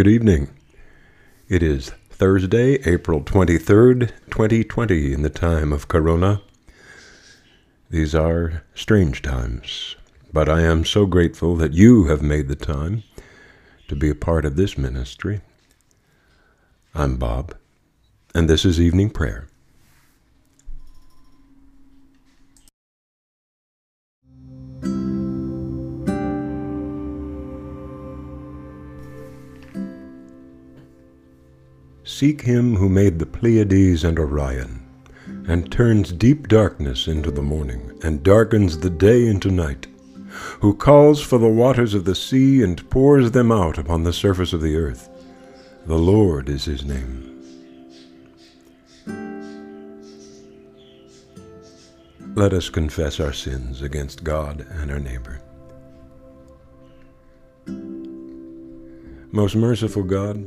Good evening. It is Thursday, April 23rd, 2020, in the time of Corona. These are strange times, but I am so grateful that you have made the time to be a part of this ministry. I'm Bob, and this is Evening Prayer. Seek him who made the Pleiades and Orion, and turns deep darkness into the morning, and darkens the day into night, who calls for the waters of the sea and pours them out upon the surface of the earth. The Lord is his name. Let us confess our sins against God and our neighbor. Most merciful God,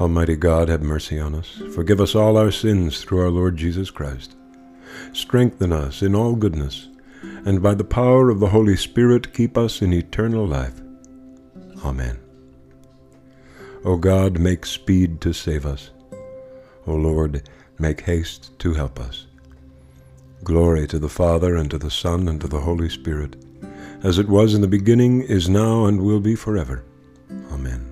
Almighty God, have mercy on us. Forgive us all our sins through our Lord Jesus Christ. Strengthen us in all goodness, and by the power of the Holy Spirit keep us in eternal life. Amen. O God, make speed to save us. O Lord, make haste to help us. Glory to the Father, and to the Son, and to the Holy Spirit, as it was in the beginning, is now, and will be forever. Amen.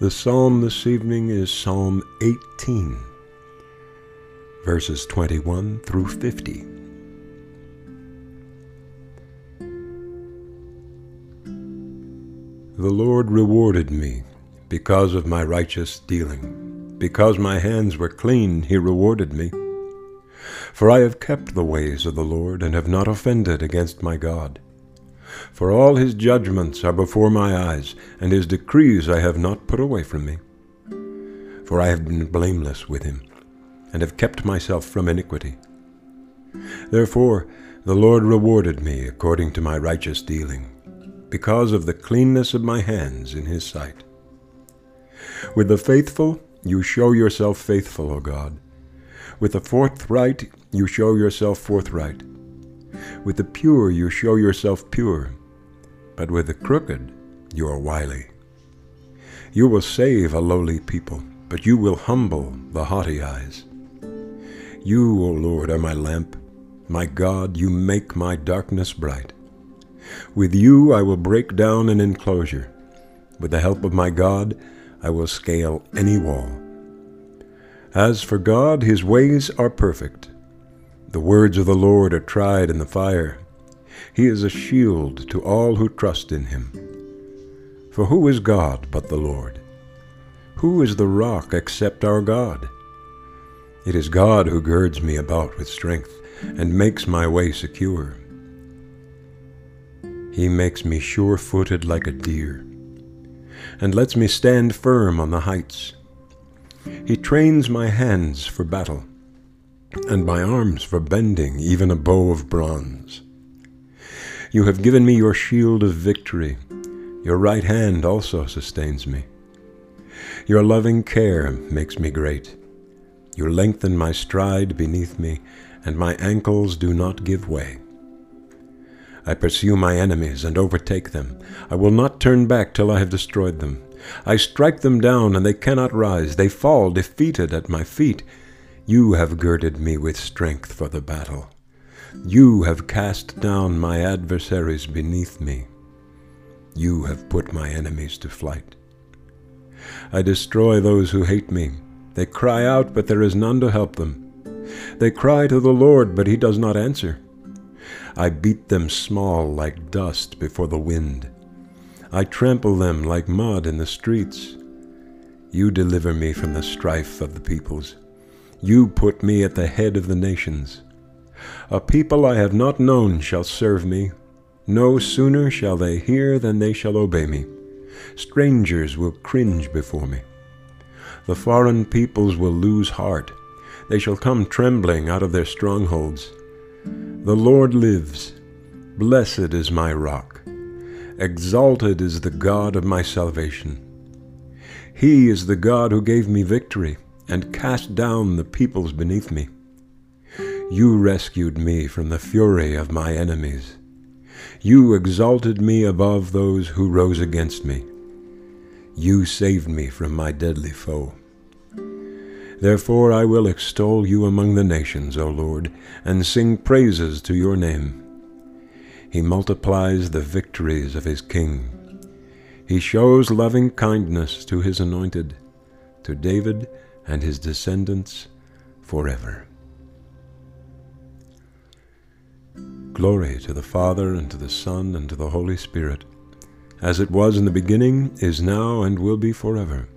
The psalm this evening is Psalm 18, verses 21 through 50. The Lord rewarded me because of my righteous dealing. Because my hands were clean, he rewarded me. For I have kept the ways of the Lord, and have not offended against my God. For all his judgments are before my eyes, and his decrees I have not put away from me. For I have been blameless with him, and have kept myself from iniquity. Therefore the Lord rewarded me according to my righteous dealing, because of the cleanness of my hands in his sight. With the faithful you show yourself faithful, O God. With the forthright you show yourself forthright. With the pure you show yourself pure, but with the crooked you are wily. You will save a lowly people, but you will humble the haughty eyes. You, O Lord, are my lamp. My God, you make my darkness bright. With you I will break down an enclosure. With the help of my God, I will scale any wall. As for God, his ways are perfect. The words of the Lord are tried in the fire. He is a shield to all who trust in him. For who is God but the Lord? Who is the rock except our God? It is God who girds me about with strength and makes my way secure. He makes me sure footed like a deer and lets me stand firm on the heights. He trains my hands for battle and my arms for bending even a bow of bronze. You have given me your shield of victory. Your right hand also sustains me. Your loving care makes me great. You lengthen my stride beneath me, and my ankles do not give way. I pursue my enemies and overtake them. I will not turn back till I have destroyed them. I strike them down, and they cannot rise. They fall defeated at my feet. You have girded me with strength for the battle. You have cast down my adversaries beneath me. You have put my enemies to flight. I destroy those who hate me. They cry out, but there is none to help them. They cry to the Lord, but he does not answer. I beat them small like dust before the wind. I trample them like mud in the streets. You deliver me from the strife of the peoples. You put me at the head of the nations. A people I have not known shall serve me. No sooner shall they hear than they shall obey me. Strangers will cringe before me. The foreign peoples will lose heart. They shall come trembling out of their strongholds. The Lord lives. Blessed is my rock. Exalted is the God of my salvation. He is the God who gave me victory and cast down the peoples beneath me. You rescued me from the fury of my enemies. You exalted me above those who rose against me. You saved me from my deadly foe. Therefore I will extol you among the nations, O Lord, and sing praises to your name. He multiplies the victories of his king. He shows loving kindness to his anointed, to David and his descendants forever. Glory to the Father, and to the Son, and to the Holy Spirit, as it was in the beginning, is now, and will be forever.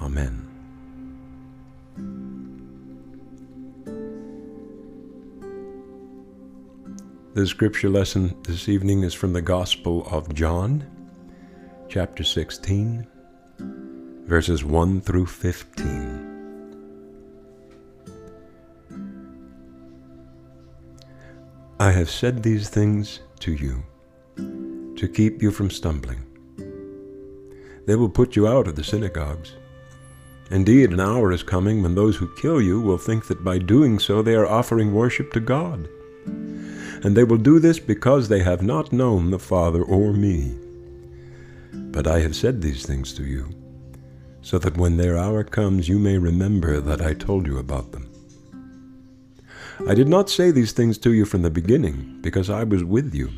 Amen. The scripture lesson this evening is from the Gospel of John, chapter 16, verses 1 through 15. I have said these things to you to keep you from stumbling. They will put you out of the synagogues. Indeed, an hour is coming when those who kill you will think that by doing so they are offering worship to God and they will do this because they have not known the Father or me. But I have said these things to you, so that when their hour comes you may remember that I told you about them. I did not say these things to you from the beginning, because I was with you.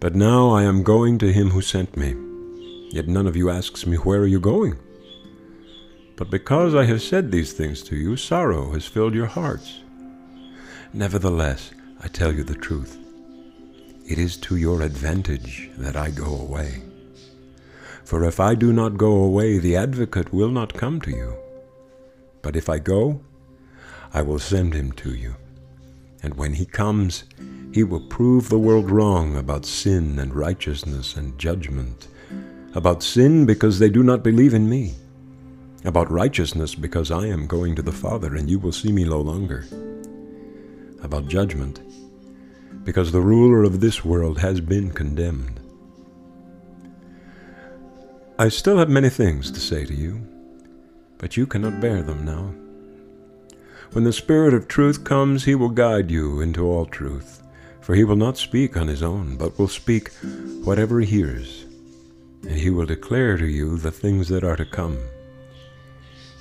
But now I am going to him who sent me. Yet none of you asks me, Where are you going? But because I have said these things to you, sorrow has filled your hearts. Nevertheless, I tell you the truth. It is to your advantage that I go away. For if I do not go away, the advocate will not come to you. But if I go, I will send him to you. And when he comes, he will prove the world wrong about sin and righteousness and judgment. About sin, because they do not believe in me. About righteousness, because I am going to the Father, and you will see me no longer. About judgment, because the ruler of this world has been condemned. I still have many things to say to you, but you cannot bear them now. When the Spirit of truth comes, he will guide you into all truth, for he will not speak on his own, but will speak whatever he hears, and he will declare to you the things that are to come.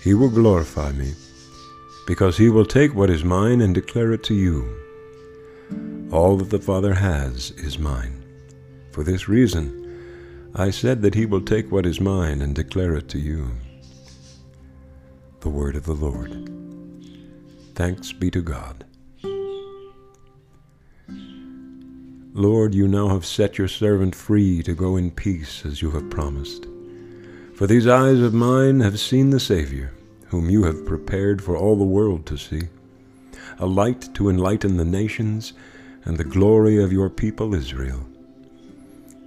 He will glorify me, because he will take what is mine and declare it to you. All that the Father has is mine. For this reason, I said that he will take what is mine and declare it to you. The word of the Lord. Thanks be to God. Lord, you now have set your servant free to go in peace as you have promised. For these eyes of mine have seen the Savior, whom you have prepared for all the world to see, a light to enlighten the nations and the glory of your people Israel.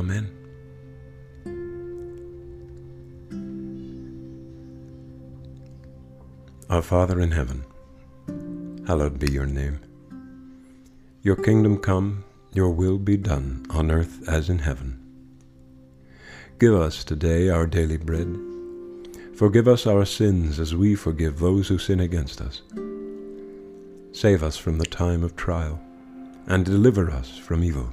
Amen. Our Father in heaven, hallowed be your name. Your kingdom come, your will be done, on earth as in heaven. Give us today our daily bread. Forgive us our sins as we forgive those who sin against us. Save us from the time of trial, and deliver us from evil.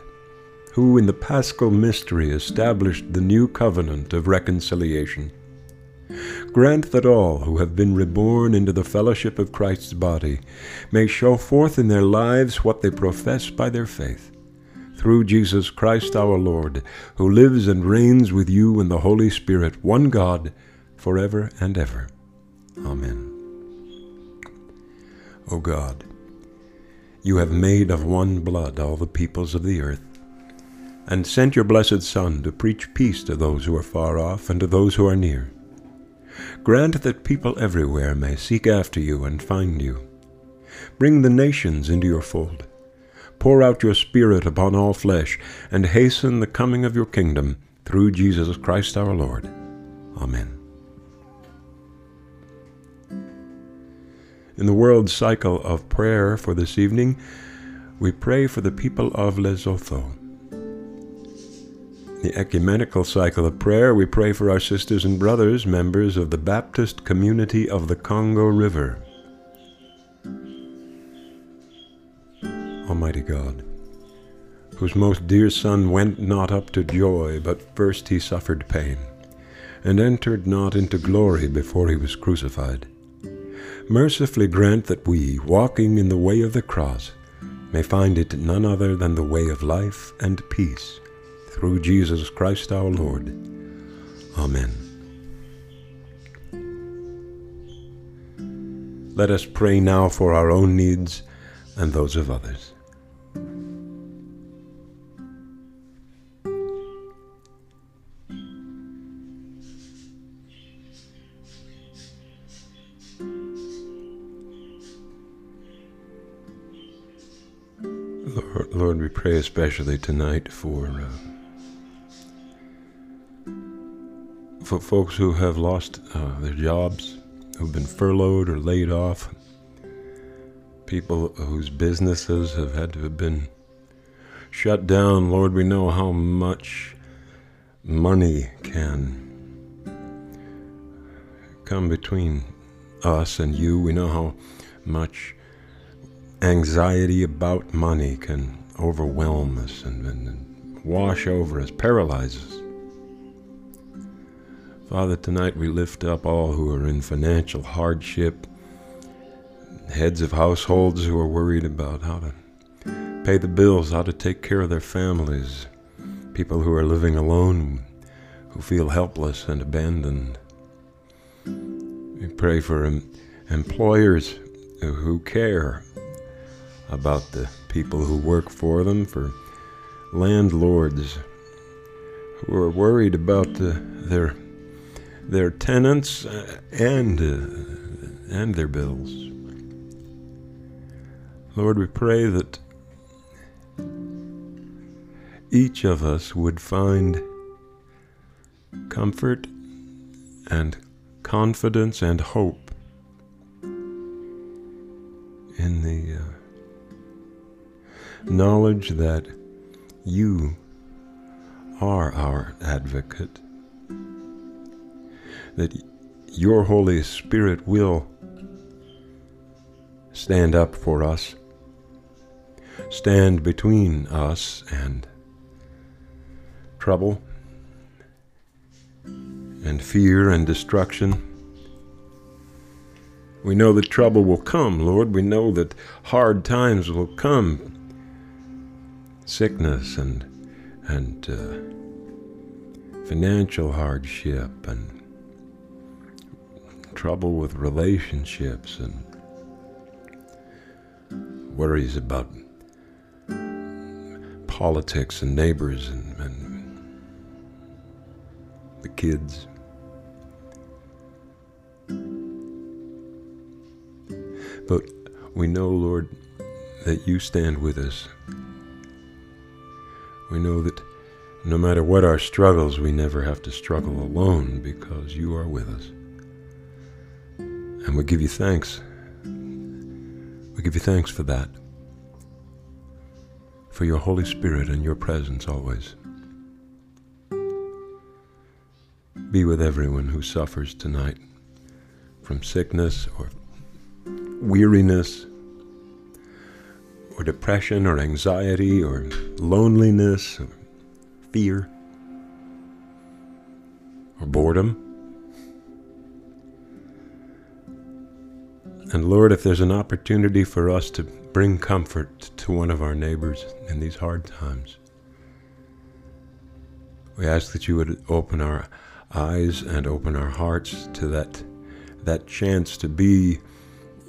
who in the paschal mystery established the new covenant of reconciliation, Grant that all who have been reborn into the fellowship of Christ's body may show forth in their lives what they profess by their faith. Through Jesus Christ our Lord, who lives and reigns with you in the Holy Spirit, one God, forever and ever. Amen. O God, you have made of one blood all the peoples of the earth, and sent your blessed Son to preach peace to those who are far off and to those who are near. Grant that people everywhere may seek after you and find you. Bring the nations into your fold. Pour out your Spirit upon all flesh, and hasten the coming of your kingdom through Jesus Christ our Lord. Amen. In the world cycle of prayer for this evening, we pray for the people of Lesotho the ecumenical cycle of prayer, we pray for our sisters and brothers, members of the Baptist community of the Congo River. Almighty God, whose most dear Son went not up to joy, but first he suffered pain, and entered not into glory before he was crucified. Mercifully grant that we, walking in the way of the cross, may find it none other than the way of life and peace through Jesus Christ our Lord. Amen. Let us pray now for our own needs and those of others. Lord, we pray especially tonight for. Uh, folks who have lost uh, their jobs, who've been furloughed or laid off, people whose businesses have had to have been shut down. Lord, we know how much money can come between us and you. We know how much anxiety about money can overwhelm us and, and, and wash over us, paralyze us. Father, tonight we lift up all who are in financial hardship, heads of households who are worried about how to pay the bills, how to take care of their families, people who are living alone, who feel helpless and abandoned. We pray for em- employers who care about the people who work for them, for landlords who are worried about uh, their their tenants uh, and uh, and their bills. Lord, we pray that each of us would find comfort and confidence and hope in the uh, knowledge that you are our advocate, that your Holy Spirit will stand up for us, stand between us and trouble and fear and destruction. We know that trouble will come, Lord. We know that hard times will come. Sickness and and uh, financial hardship and trouble with relationships and worries about politics and neighbors and, and the kids. But we know, Lord, that you stand with us. We know that no matter what our struggles, we never have to struggle alone because you are with us. And we give you thanks. We give you thanks for that, for your Holy Spirit and your presence always. Be with everyone who suffers tonight from sickness or weariness or depression or anxiety or loneliness or fear or boredom. And Lord, if there's an opportunity for us to bring comfort to one of our neighbors in these hard times, we ask that you would open our eyes and open our hearts to that, that chance to be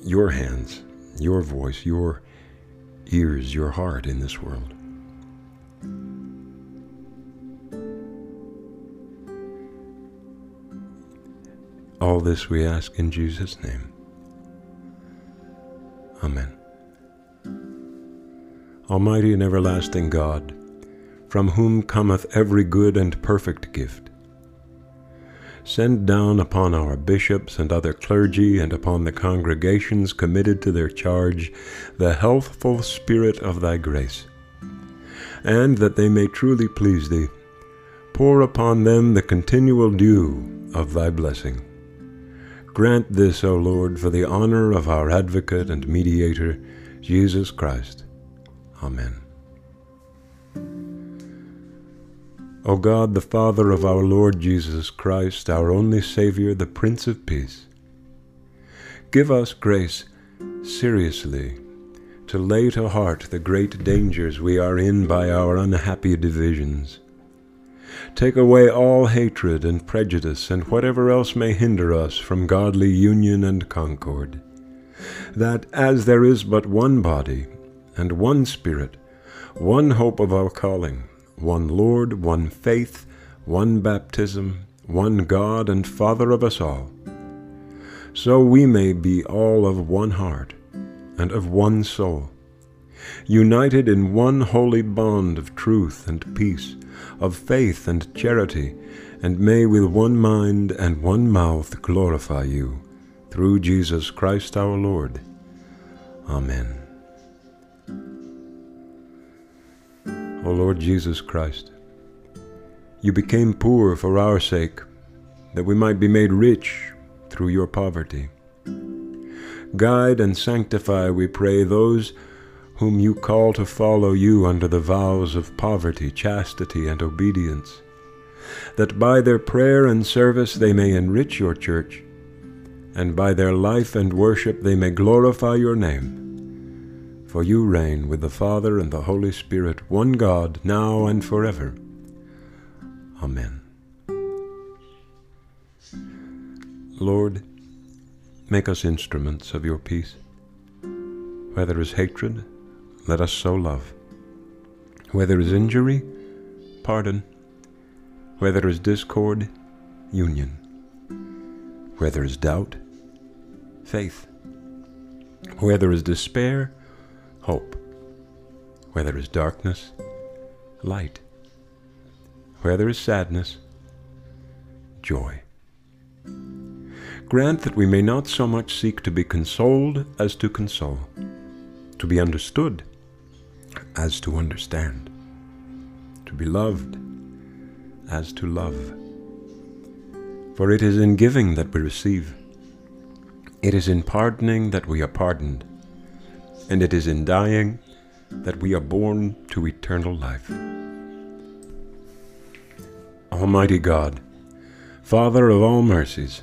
your hands, your voice, your ears, your heart in this world. All this we ask in Jesus' name. Amen. Almighty and everlasting God, from whom cometh every good and perfect gift, send down upon our bishops and other clergy and upon the congregations committed to their charge the healthful spirit of thy grace, and that they may truly please thee, pour upon them the continual dew of thy blessing. Grant this, O Lord, for the honor of our advocate and mediator, Jesus Christ. Amen. O God, the Father of our Lord Jesus Christ, our only Savior, the Prince of Peace, give us grace seriously to lay to heart the great dangers we are in by our unhappy divisions Take away all hatred and prejudice and whatever else may hinder us from godly union and concord. That as there is but one body and one Spirit, one hope of our calling, one Lord, one faith, one baptism, one God and Father of us all, so we may be all of one heart and of one soul, united in one holy bond of truth and peace, of faith and charity, and may with one mind and one mouth glorify you, through Jesus Christ our Lord. Amen. O Lord Jesus Christ, you became poor for our sake, that we might be made rich through your poverty. Guide and sanctify, we pray, those whom you call to follow you under the vows of poverty, chastity, and obedience, that by their prayer and service they may enrich your church, and by their life and worship they may glorify your name. For you reign with the Father and the Holy Spirit, one God, now and forever. Amen. Lord, make us instruments of your peace. Where there is hatred, let us so love. Where there is injury, pardon. Where there is discord, union. Where there is doubt, faith. Where there is despair, hope. Where there is darkness, light. Where there is sadness, joy. grant that we may not so much seek to be consoled as to console, to be understood as to understand, to be loved as to love. For it is in giving that we receive, it is in pardoning that we are pardoned, and it is in dying that we are born to eternal life. Almighty God, Father of all mercies,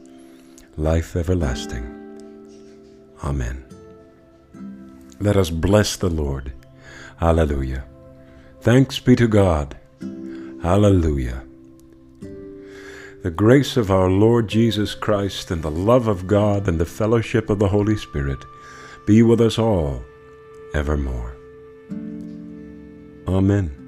life everlasting. Amen. Let us bless the Lord. Hallelujah. Thanks be to God. Hallelujah. The grace of our Lord Jesus Christ and the love of God and the fellowship of the Holy Spirit be with us all evermore. Amen.